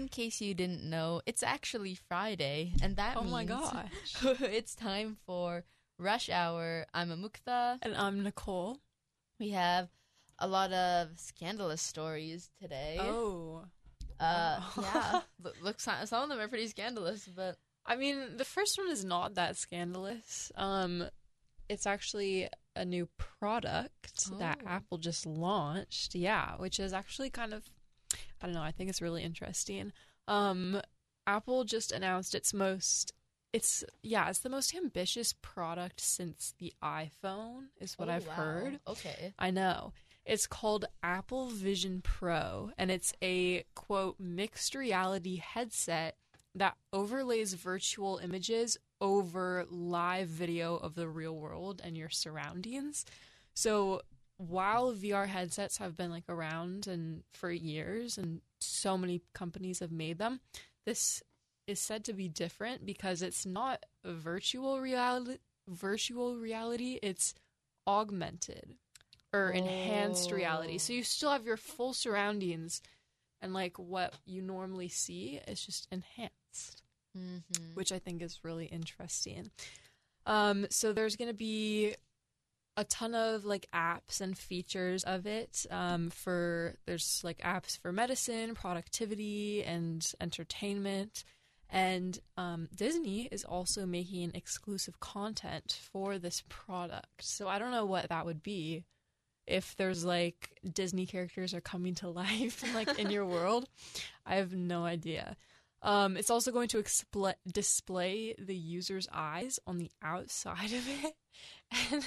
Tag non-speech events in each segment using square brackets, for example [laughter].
in case you didn't know, it's actually Friday, and that Oh means my gosh. [laughs] it's time for Rush Hour. I'm Amuktha. And I'm Nicole. We have a lot of scandalous stories today. Oh. uh, wow. yeah. [laughs] Lo- Looks some of them are pretty scandalous, but I mean, the first one is not that scandalous. Um, it's actually a new product that Oh. Apple just launched. Yeah, which is actually kind of, I don't know. I think it's really interesting. Um, Apple just announced its most. It's yeah, it's the most ambitious product since the iPhone, is what Oh, I've wow. heard. Okay. I know. It's called Apple Vision Pro, and it's a quote mixed reality headset that overlays virtual images over live video of the real world and your surroundings. So while VR headsets have been like around and for years and so many companies have made them, this is said to be different because it's not virtual reality virtual reality, it's augmented or enhanced reality. So you still have your full surroundings and like what you normally see is just enhanced, Mm-hmm. which I think is really interesting. Um so there's going to be a ton of like apps and features of it um for there's like apps for medicine, productivity and entertainment. And um, Disney is also making exclusive content for this product. So I don't know what that would be if there's like Disney characters are coming to [laughs] life like in your world. I have no idea. Um, it's also going to expl- display the user's eyes on the outside of it. [laughs] And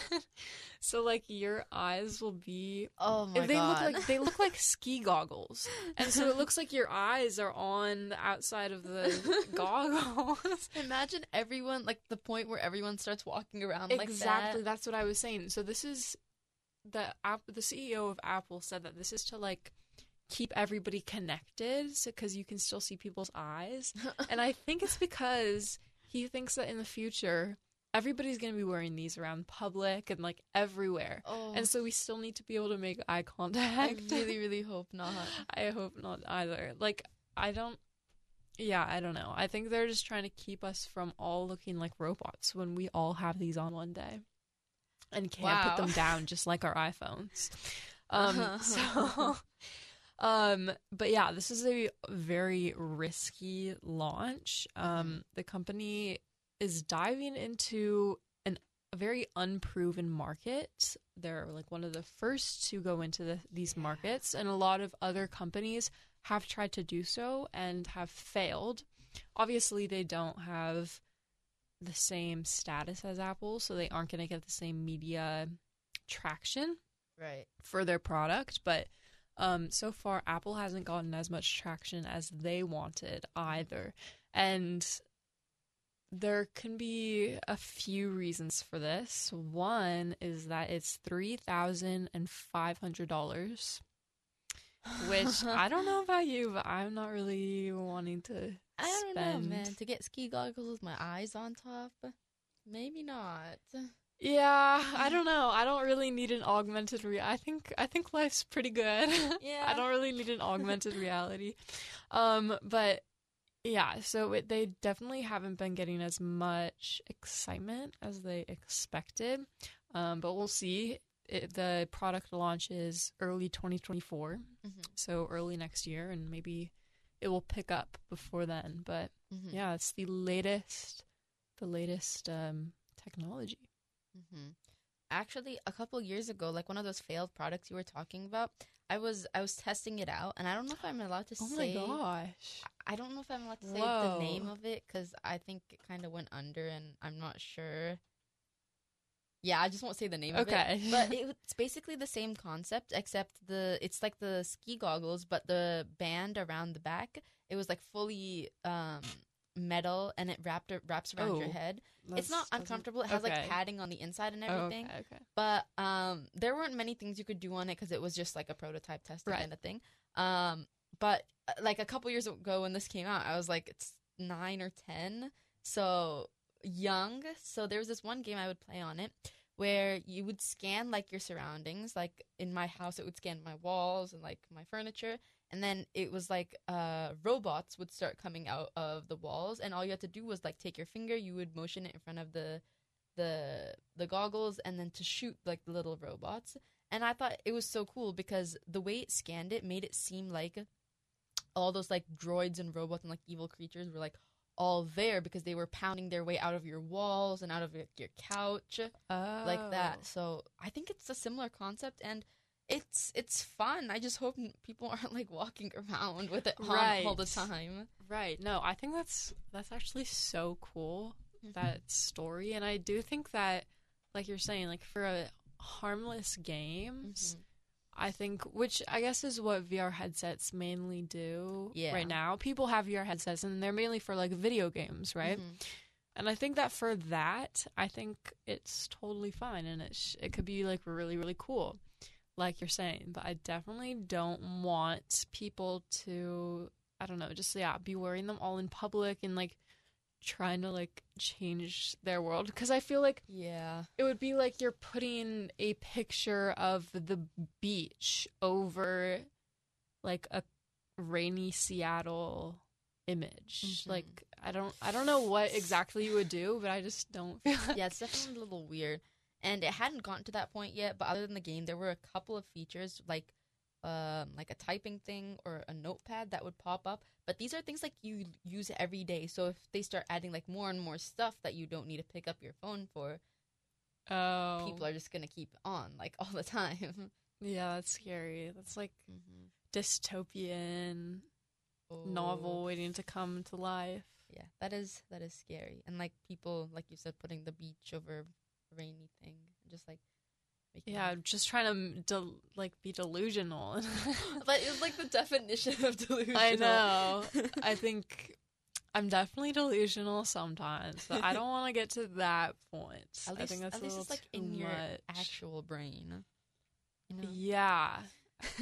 so like your eyes will be Oh my they god. look like they look like ski goggles. And so it looks like your eyes are on the outside of the [laughs] goggles. Imagine everyone like the point where everyone starts walking around like exactly, that. that's what I was saying. So this is the app the CEO of Apple said that this is to like keep everybody connected so cuz you can still see people's eyes. [laughs] and I think it's because he thinks that in the future everybody's going to be wearing these around public and like everywhere. Oh, And so we still need to be able to make eye contact. I [laughs] really, really hope not. I hope not either. Like, I don't. Yeah, I don't know. I think they're just trying to keep us from all looking like robots when we all have these on one day and can't put them down just like our iPhones. Um, [laughs] so, um, but yeah, this is a very risky launch. Um, the company is diving into an, a very unproven market. They're like one of the first to go into the, these markets, and a lot of other companies have tried to do so and have failed. Obviously, they don't have the same status as Apple, so they aren't going to get the same media traction Right. for their product, but um, so far Apple hasn't gotten as much traction as they wanted either. And there can be a few reasons for this. One is that it's three thousand and five hundred dollars, which [laughs] I don't know about you, but I'm not really wanting to. I don't spend. know, man. To get ski goggles with my eyes on top, maybe not. Yeah, I don't know. I don't really need an augmented re. I think I think life's pretty good. [laughs] Yeah. I don't really need an augmented reality. Um, but yeah, so it, they definitely haven't been getting as much excitement as they expected. Um, but we'll see. It, the product launches early 2024, Mhm. so early next year, and maybe it will pick up before then. But Mhm. yeah, it's the latest, the latest um, technology. Hmm Actually, a couple years ago, like one of those failed products you were talking about, I was I was testing it out, and I don't know if I'm allowed to Oh my say. gosh. I don't know if I'm allowed to say Whoa. the name of it because I think it kind of went under, and I'm not sure. Yeah, I just won't say the name of Okay. it. But [laughs] it, it's basically the same concept, except the it's like the ski goggles, but the band around the back, it was like fully um metal, and it wrapped wraps around your Oh, head. It's not uncomfortable. It has okay. like padding on the inside and Oh, everything. okay, okay. But um, there weren't many things you could do on it because it was just like a prototype test Right. kind of thing. Um, but uh, like a couple years ago when this came out, I was like it's nine or ten, so young. So there was this one game I would play on it where you would scan like your surroundings. Like in my house, it would scan my walls and like my furniture, and then it was like uh, robots would start coming out of the walls, and all you had to do was like take your finger, you would motion it in front of the the the goggles, and then to shoot like the little robots. And I thought it was so cool because the way it scanned it made it seem like all those like droids and robots and like evil creatures were like all there because they were pounding their way out of your walls and out of your, your couch Oh. like that. So I think it's a similar concept and it's it's fun. I just hope people [laughs] aren't like walking around with it on all the time. Right. No, I think that's that's actually so cool that story and I do think that like you're saying like for a harmless games Mhm. I think which I guess is what VR headsets mainly do Yeah. right now. People have VR headsets and they're mainly for like video games, right? Mhm. And I think that for that, I think it's totally fine and it sh- it could be like really really cool, like you're saying. But I definitely don't want people to I don't know, just yeah, be wearing them all in public and like trying to like change their world because I feel like Yeah. it would be like you're putting a picture of the beach over like a rainy Seattle image. Mhm. Like I don't I don't know what exactly you would do, but I just don't feel like [laughs] Yeah, it's definitely a little weird. And it hadn't gotten to that point yet, but other than the game, there were a couple of features like um like a typing thing or a notepad that would pop up. But these are things like you use every day. So if they start adding like more and more stuff that you don't need to pick up your phone for, oh people are just gonna keep on like [laughs] all the time. yeah, that's scary. That's like mm-hmm. dystopian novel waiting to come to life. Yeah, that is that is scary. And like people, like you said, putting the beach over rainy thing, just like Yeah, just trying to del- like be delusional. [laughs] but it's like the definition of delusional. I know. [laughs] I think I'm definitely delusional sometimes, but I don't want to get to that point. At least, I think that's at a least it's like in your actual brain. You know? Yeah. [laughs]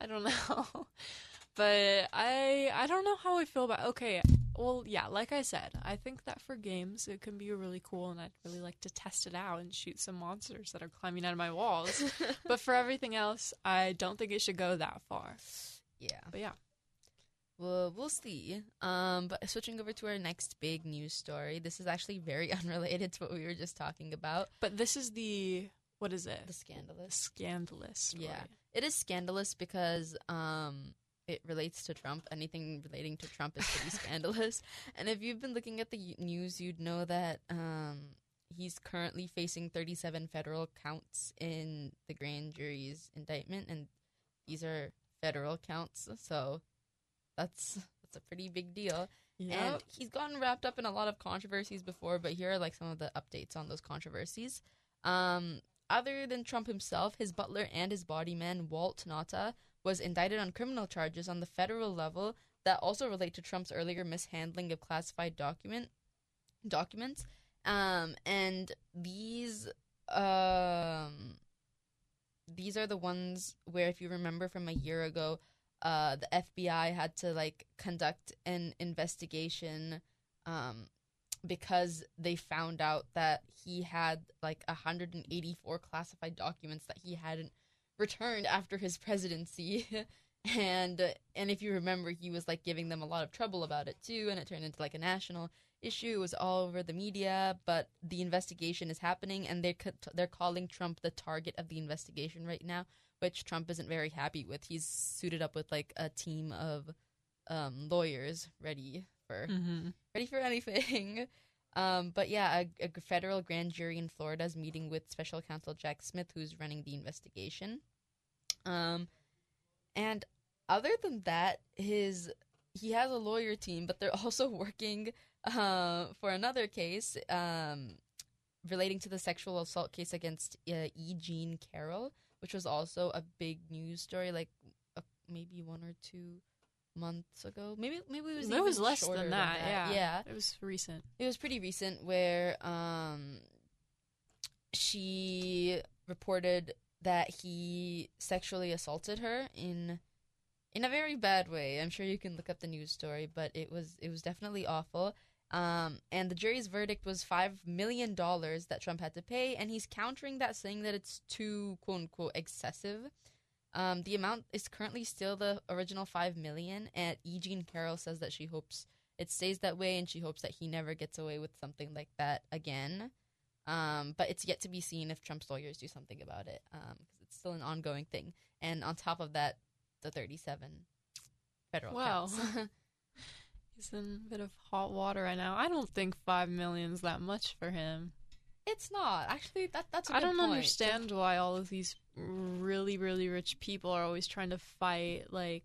I don't know. But I I don't know how I feel about okay. Well, yeah, like I said, I think that for games it can be really cool and I'd really like to test it out and shoot some monsters that are climbing out of my walls. [laughs] but for everything else, I don't think it should go that far. yeah. But yeah. Well, we'll see. Um, but switching over to our next big news story. This is actually very [laughs] unrelated to what we were just talking about. But this is the what is it? The scandalous. scandalous. Story. Yeah. It is scandalous because um it relates to Trump. Anything relating to Trump is pretty [laughs] scandalous. And if you've been looking at the news, you'd know that um he's currently facing 37 federal counts in the grand jury's indictment and these are federal counts. So that's that's a pretty big deal. And he's gotten wrapped up in a lot of controversies before, but here are like some of the updates on those controversies. Um, other than Trump himself, his butler and his body man, Walt Nauta, was indicted on criminal charges on the federal level that also relate to Trump's earlier mishandling of classified document documents. Um, and these um these are the ones where if you remember from a year ago, uh, the FBI had to like conduct an investigation um, because they found out that he had like 184 classified documents that he hadn't returned after his presidency. [laughs] and and if you remember he was like giving them a lot of trouble about it too and it turned into like a national issue it was all over the media but the investigation is happening and they're they're calling Trump the target of the investigation right now which Trump isn't very happy with. He's suited up with like a team of um, lawyers ready for Mhm. ready for anything. [laughs] Um, but yeah, a, a federal grand jury in Florida is meeting with special counsel Jack Smith, who's running the investigation. Um, and other than that, his he has a lawyer team, but they're [laughs] also working uh, for another case um, relating to the sexual assault case against uh, E. Jean Carroll, which was also a big news story, like uh, maybe one or two months ago. Maybe maybe it was It was less shorter than that, yeah. yeah. It was recent. It was pretty recent where um she reported that he sexually assaulted her in in a very bad way. I'm sure you can look up the news story, but it was it was definitely awful. Um, and the jury's verdict was five million dollars that Trump had to pay, and he's countering that, saying that it's too quote unquote excessive. Um, the amount is currently still the original five million, and E. Jean Carroll says that she hopes it stays that way, and she hopes that he never gets away with something like that again. Um, but it's yet to be seen if Trump's lawyers do something about it, because it's still an ongoing thing. And on top of that, the thirty-seven federal Wow. counts. [laughs] [laughs] He's in a bit of hot water right now. I don't think five million's that much for him. It's not actually. That that's. I I don't understand why all of these really, really rich people are always trying to fight. Like,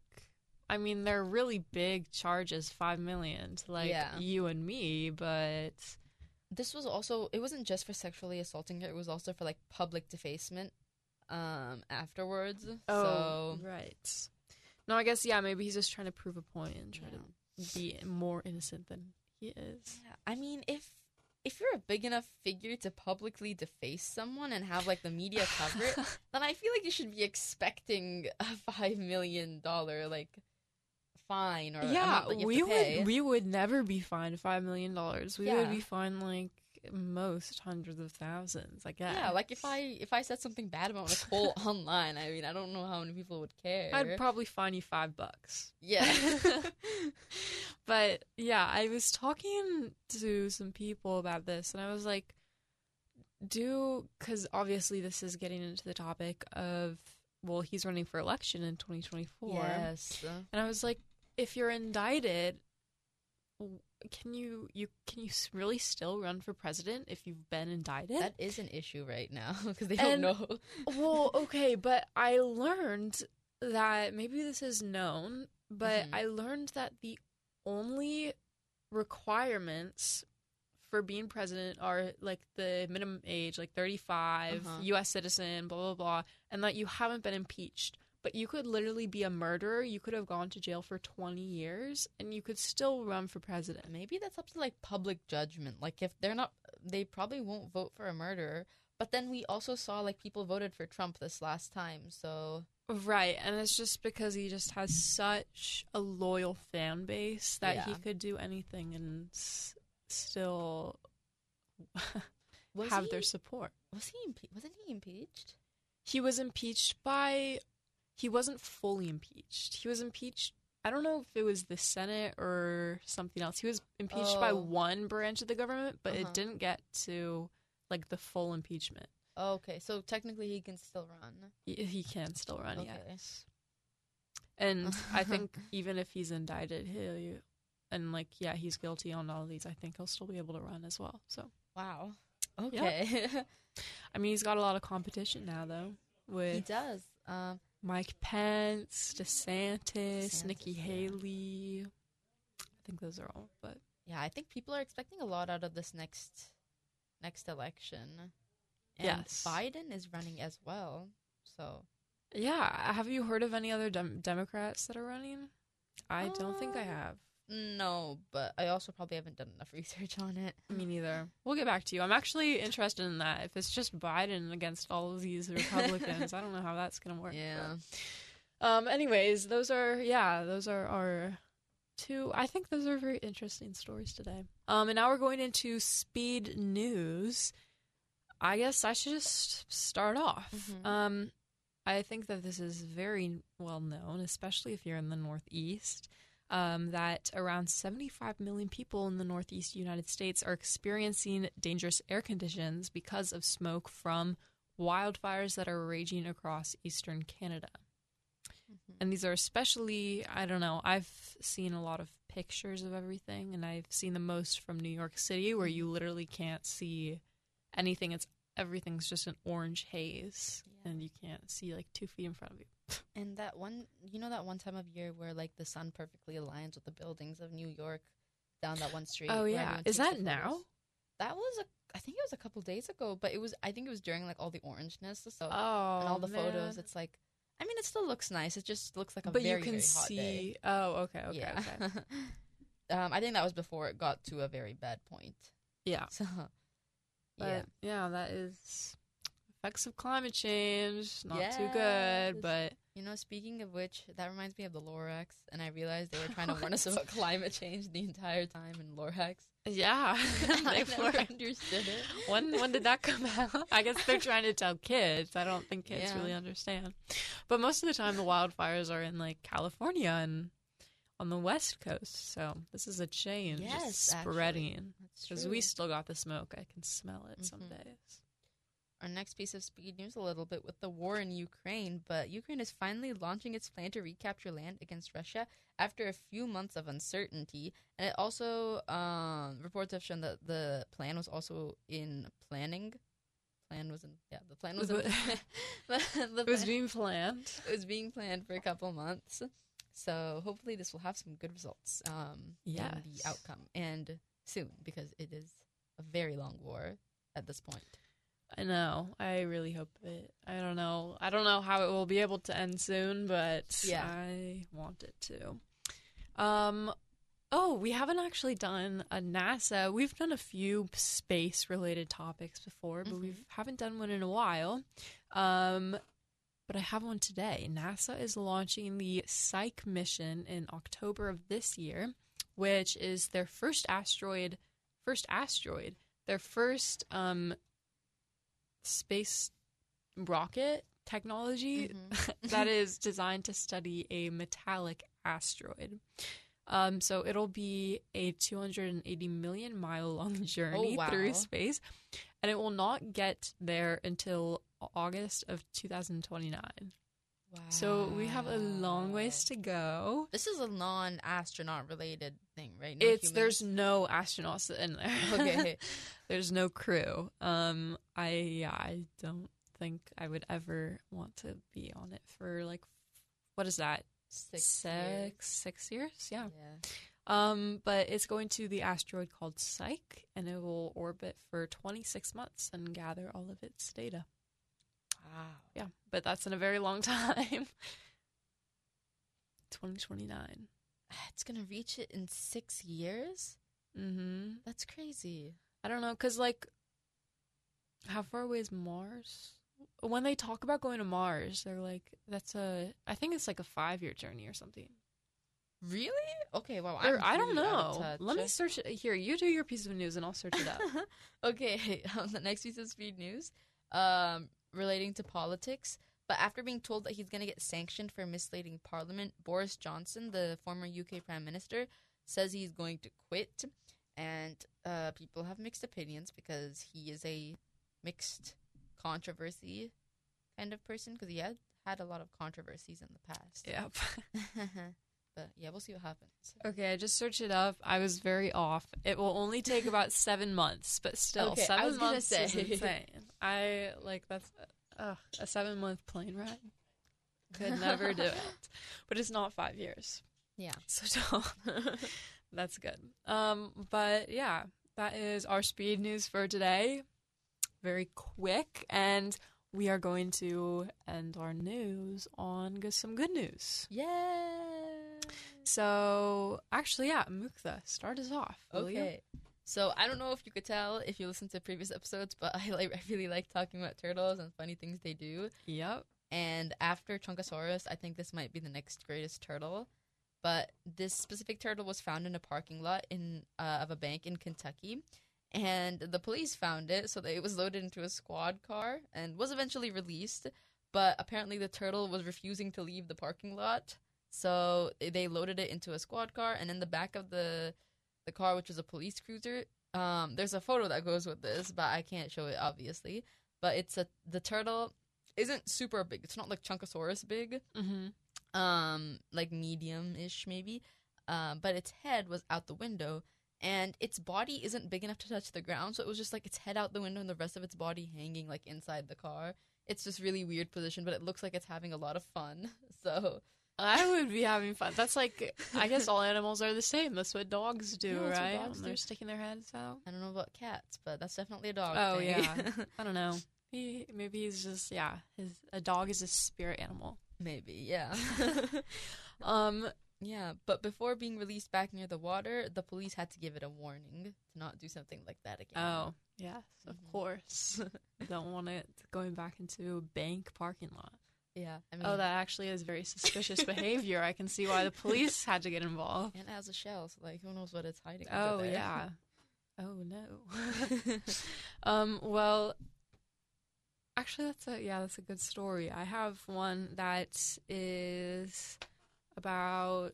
I mean, they're really big charges, five million to like Yeah. you and me, but This was also. It wasn't just for sexually assaulting her. It was also for like public defacement. Um, afterwards. Oh, So right. No, I guess yeah. Maybe he's just trying to prove a point and try to be more innocent than he is. Yeah, I mean, if if you're a big enough figure to publicly deface someone and have like the media cover it, [laughs] then I feel like you should be expecting a five million dollar like fine or yeah, that you have we to pay. would we would never be fined five million dollars. We would be fined like most hundreds of thousands. I guess. yeah, like if I if I said something bad about Nicole [laughs] online, I mean, I don't know how many people would care. I'd probably fine you five bucks. yeah. [laughs] but yeah, I was talking to some people about this, and I was like, do because obviously this is getting into the topic of well, he's running for election in 2024, yes. and I was like, if you're indicted, can you you can you really still run for president if you've been indicted? That is an issue right now [laughs] because they don't And- know. well, [laughs] okay, but I learned that maybe this is known, but Mhm. I learned that the only requirements for being president are like the minimum age, like 35, Uh-huh. US citizen, blah, blah, blah, and that you haven't been impeached. But you could literally be a murderer. You could have gone to jail for 20 years and you could still run for president. Maybe that's up to like public judgment. Like if they're not, they probably won't vote for a murderer. But then we also saw like people voted for Trump this last time. So Right, and it's just because he just has such a loyal fan base that he could do anything and s- still have he, their support. was he impe- wasn't he impeached? He was impeached by he wasn't fully impeached. He was impeached I don't know if it was the Senate or something else. He was impeached by Oh. one branch of the government, but Uh-huh. it didn't get to like the full impeachment. Okay, so technically he can still run. He, he can still run, Okay. yes. And [laughs] I think even if he's indicted, he and like yeah, he's guilty on all of these. I think he'll still be able to run as well. So Wow. Okay. I mean, he's got a lot of competition now though With he does. Um, Mike Pence, DeSantis, DeSantis, Nikki yeah. Haley. I think those are all, but yeah, I think people are expecting a lot out of this next next election. And Yes. Biden is running as well. So yeah. Have you heard of any other dem- Democrats that are running? I don't think I Um, have. no, but I also probably haven't done enough [laughs] research on it. Me neither. We'll get back to you. I'm actually interested in that. If it's just Biden against all of these [laughs] Republicans, I don't know how that's gonna work. Yeah. but- Um. Anyways, those are yeah, those are our two. I think those are very interesting stories today. Um. And now we're going into speed news. I guess I should just start off. Mhm. Um. I think that this is very well known, especially if you're in the Northeast um, that around 75 million people in the Northeast United States are experiencing dangerous air conditions because of smoke from wildfires that are raging across eastern Canada. And these are especially, I don't know, I've seen a lot of pictures of everything, and I've seen the most from New York City where you mm-hmm. literally can't see anything. It's everything's just an orange haze, Yeah. and you can't see like two feet in front of you. [laughs] And that one, you know, that one time of year where like the sun perfectly aligns with the buildings of New York down that one street. Oh, yeah. Is that now? That was a, I think it was a couple days ago, but it was, I think it was during like all the orangeness. So Oh, and all oh, the man. photos, it's like, I mean, it still looks nice. It just looks like a but very, you can very hot see. day. Oh, okay, okay, yeah. okay. [laughs] um, I think that was before it got to a very bad point. Yeah, [laughs] So, but yeah. yeah, that is effects of climate change. Not too good, but You know, speaking of which, that reminds me of the Lorax, and I realized they were [laughs] trying to warn us about climate change the entire time in Lorax. yeah, [laughs] [laughs] I never understood it. When when did that come out? I guess they're trying to tell kids. I don't think kids Yeah. really understand. But most of the time, the wildfires are in like California and on the west coast. So this is a change. Yes, spreading because we still got the smoke. I can smell it some Mhm. days. Next piece of speed news a little bit with the war in Ukraine, but Ukraine is finally launching its plan to recapture land against Russia after a few months of uncertainty. And it also um, reports have shown that the plan was also in planning. Plan was in yeah, the plan was in, the, [laughs] the It [laughs] was being planned. it was being planned for a couple months. So hopefully this will have some good results um, in Yes. the outcome and soon because it is a very long war at this point. I know. I really hope it. I don't know. I don't know how it will be able to end soon, but Yeah. I want it to. Um. Oh, we haven't actually done a NASA. We've done a few space related topics before, but we Mhm. haven't done one in a while. Um, but I have one today. NASA is launching the Psyche mission in October of this year, which is their first asteroid. First asteroid. Their first um space rocket technology Mhm. [laughs] that is designed to study a metallic asteroid. Um, so it'll be a 280 million mile long [laughs] journey wow. through space, and it will not get there until August of 2029. So we have a long ways to go. This is a non-astronaut related thing, right? it's humans? there's no astronauts in there. [laughs] okay. [laughs] there's no crew. Um, I yeah, I don't think I would ever want to be on it for like, what is that? Six, six, six years? Yeah. Yeah. Um, but it's going to the asteroid called Psyche, and it will orbit for 26 months and gather all of its data. Wow. Yeah, but that's in a very long [laughs] time. 2029. It's gonna reach it in six years. Mm-hmm. That's crazy. I don't know, cause like, how far away is Mars? When they talk about going to Mars, they're like, that's a, I think it's like a five year journey or something. Really? Okay. Well, I'm I out of know. Let me search it. Here, you do your piece of news and I'll search it up. [laughs] okay, [laughs] um, the next piece of speed news, um, relating to politics. But after being told that he's going to get sanctioned for misleading Parliament, Boris Johnson, the former UK Prime Minister, says he's going to quit. And uh, people have mixed opinions because he is a mixed controversy kind of person because he had had a lot of controversies in the past. yep. [laughs] but yeah, we'll see what happens. Okay, I just searched it up. I was very off. It will only take about [laughs] seven months, but still, Okay, I seven months is insane. I like that's uh, a seven month plane ride. Could never do [laughs] it, but it's not five years, Yeah. so [laughs] don't. that's good. Um, but yeah, that is our speed news for today. Very quick, and we are going to end our news on some good news. Yeah. So actually, yeah, Muktha, start us off. will you? Okay. So I don't know if you could tell if you listened to previous [laughs] episodes, but I like I really like talking about turtles and funny things they do. Yep. And after Chunkosaurus, I think this might be the next greatest turtle. But this specific turtle was found in a parking lot in uh, of a bank in Kentucky, and the police found it. So that it was loaded into a squad car and was eventually released. But apparently, the turtle was refusing to leave the parking lot, so they loaded it into a squad car. And in the back of the the car, which was a police cruiser, um, there's a photo that goes with this, but I can't show it obviously. But it's a the turtle isn't super big. It's not like Chunkosaurus big. Mm-hmm. Um, like medium ish maybe. Um, but its head was out the window, and its body isn't big enough to touch the ground, so it was just like its head out the window and the rest of its body hanging like inside the car. It's just really weird position, but it looks like it's having a lot of fun. [laughs] So I would be having fun. That's like, I guess all animals are the same. That's what dogs do, right? dogs when they're sticking their heads out. I don't know about cats, but that's definitely a dog. Oh, thing. yeah. [laughs] I don't know. He, maybe he's just yeah. His a dog is a spirit animal. maybe yeah. [laughs] [laughs] Um. Yeah, but before being released back near the water, the police had to give it a warning to not do something like that again. Oh, yes, of Mhm. course. Don't want it going back into a bank parking lot. Yeah. I mean, Oh, that actually is very suspicious behavior. I can see why the police [laughs] had to get involved. and it has a shell, so like, who knows what it's hiding? Oh, yeah. [laughs] Oh, no. [laughs] um, well, actually, that's a, yeah, that's a good story. I have one that is about,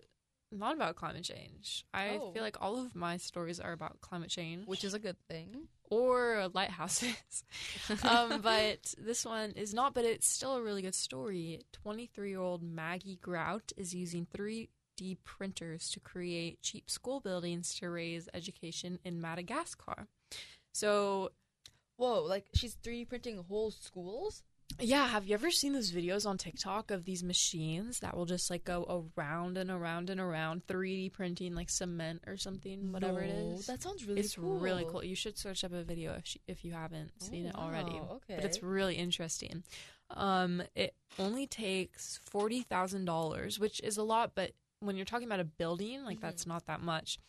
not about climate change. I Oh. feel like all of my stories are about climate change. Which is a good thing. Or lighthouses. [laughs] um, but this one is not, but it's still a really good story. 23 year old Maggie Grout is using 3D printers to create cheap school buildings to raise education in Madagascar. So, Whoa, like she's 3D printing whole schools? Yeah, have you ever seen those videos on TikTok of these machines that will just like go around and around and around 3D printing like cement or something, whatever it No, is? That sounds really it's cool. really cool. You should search up a video if, she, if you haven't seen Oh, it already. wow, Okay. but it's really interesting. Um, it only takes forty thousand dollars, which is a lot, but when you're talking about a building, like that's not that much,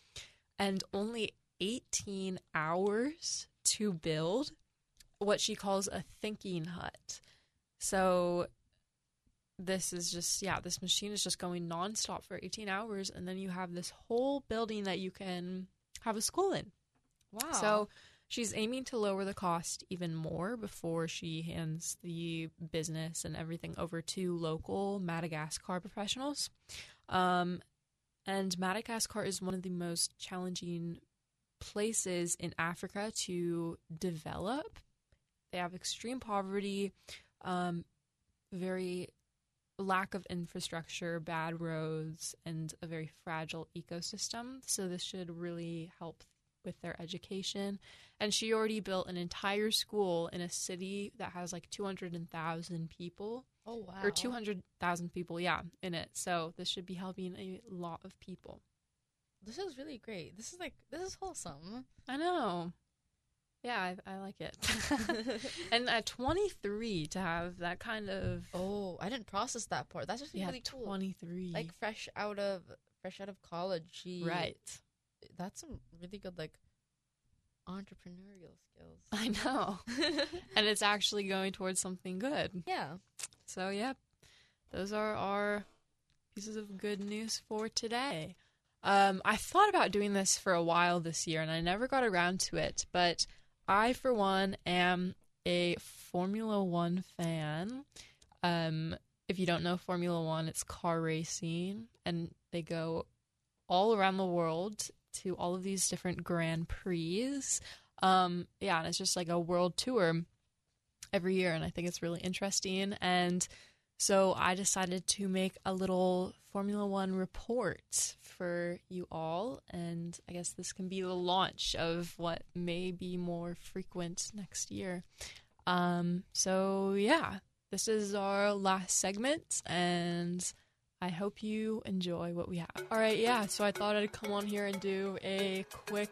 and only eighteen hours to build what she calls a thinking hut. So this is just yeah, this machine is just going nonstop for eighteen hours, and then you have this whole building that you can have a school in. wow. So she's aiming to lower the cost even more before she hands the business and everything over to local Madagascar professionals. Um, and Madagascar is one of the most challenging places in Africa to develop. They have extreme poverty, um, very lack of infrastructure, bad roads, and a very fragile ecosystem. So this should really help with their education. And she already built an entire school in a city that has like 200,000 people oh wow. or 200,000 people, yeah, in it. So this should be helping a lot of people. This is really great. This is like this is wholesome. I know. Yeah, I, I like it. [laughs] [laughs] and at 23 to have that kind of oh, I didn't process that part. That's just yeah, really cool. 23. Like fresh out of fresh out of college, she right. That's some really good like entrepreneurial skills. [laughs] I know. and it's actually going towards something good. yeah. So, yeah, those are our pieces of good news for today. Um, I thought about doing this for a while this year and I never got around to it, but I, for one, am a Formula One fan. Um, if you don't know Formula One, it's car racing and they go all around the world to all of these different Grand Prix. Um, yeah, and it's just like a world tour every year, and I think it's really interesting. And so I decided to make a little Formula One report for you all, and I guess this can be the launch of what may be more frequent next year. Um, so yeah, this is our last segment, and I hope you enjoy what we have. All right, yeah, so I thought I'd come on here and do a quick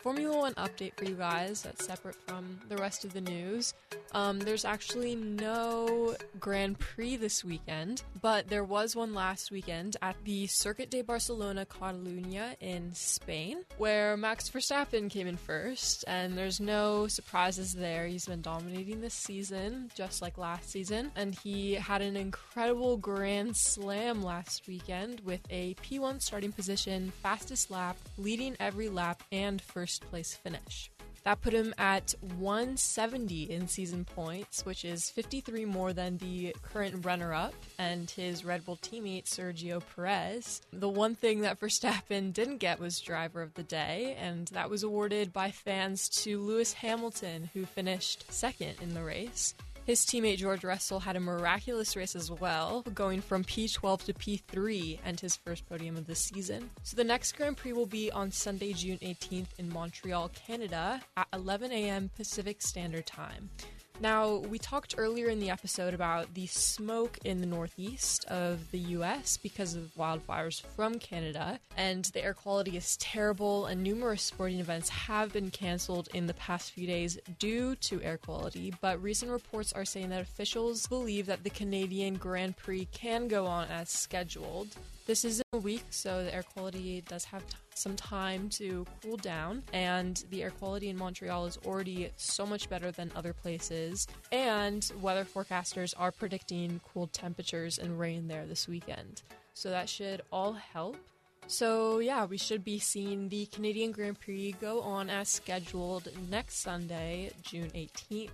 Formula One update for you guys that's separate from the rest of the news. Um, there's actually no Grand Prix this weekend, but there was one last weekend at the Circuit de Barcelona Catalunya in Spain, where Max Verstappen came in first, and there's no surprises there. He's been dominating this season, just like last season, and he had an incredible Grand Slam last weekend with a P1 starting position, fastest lap, leading every lap, and first place finish. That put him at 170 in season points, which is 53 more than the current runner up and his Red Bull teammate Sergio Perez. The one thing that [laughs] Verstappen didn't get was driver of the day, and that was awarded by fans to Lewis Hamilton, who finished second in the race. His teammate George Russell had a miraculous race as well, going from P12 to P3 and his first podium of the season. So the next Grand Prix will be on Sunday, June 18th in Montreal, Canada at 11 a.m. Pacific Standard Time. Now, we talked earlier in the episode about the smoke in the northeast of the US because of wildfires from Canada, and the air quality is terrible, and numerous sporting events have been canceled in the past few days due to air quality. But recent reports are saying that officials believe that the Canadian Grand Prix can go on as scheduled. This is a week, so the air quality does have some time to cool down, and the air quality in Montreal is already so much better than other places. And weather forecasters are predicting cool temperatures and rain there this weekend. So that should all help. So, yeah, we should be seeing the Canadian Grand Prix go on as scheduled next Sunday, June 18th.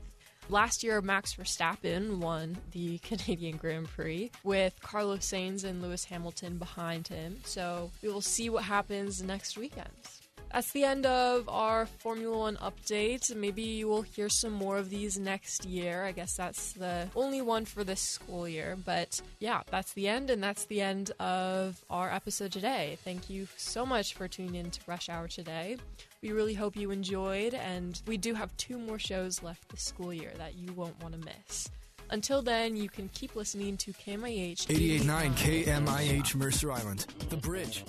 Last year, Max Verstappen won the [laughs] Canadian Grand Prix with Carlos Sainz and Lewis Hamilton behind him. So we will see what happens next weekend. That's the end of our Formula One update. Maybe you will hear some more of these next year. I guess that's the only one for this school year. But yeah, that's the end, and that's the end of our episode today. Thank you so much for tuning in to Rush Hour today. We really hope you enjoyed, and we do have two more shows left this school year that you won't want to miss. Until then, you can keep listening to KMIH 88.9 KMIH Mercer Island. The Bridge.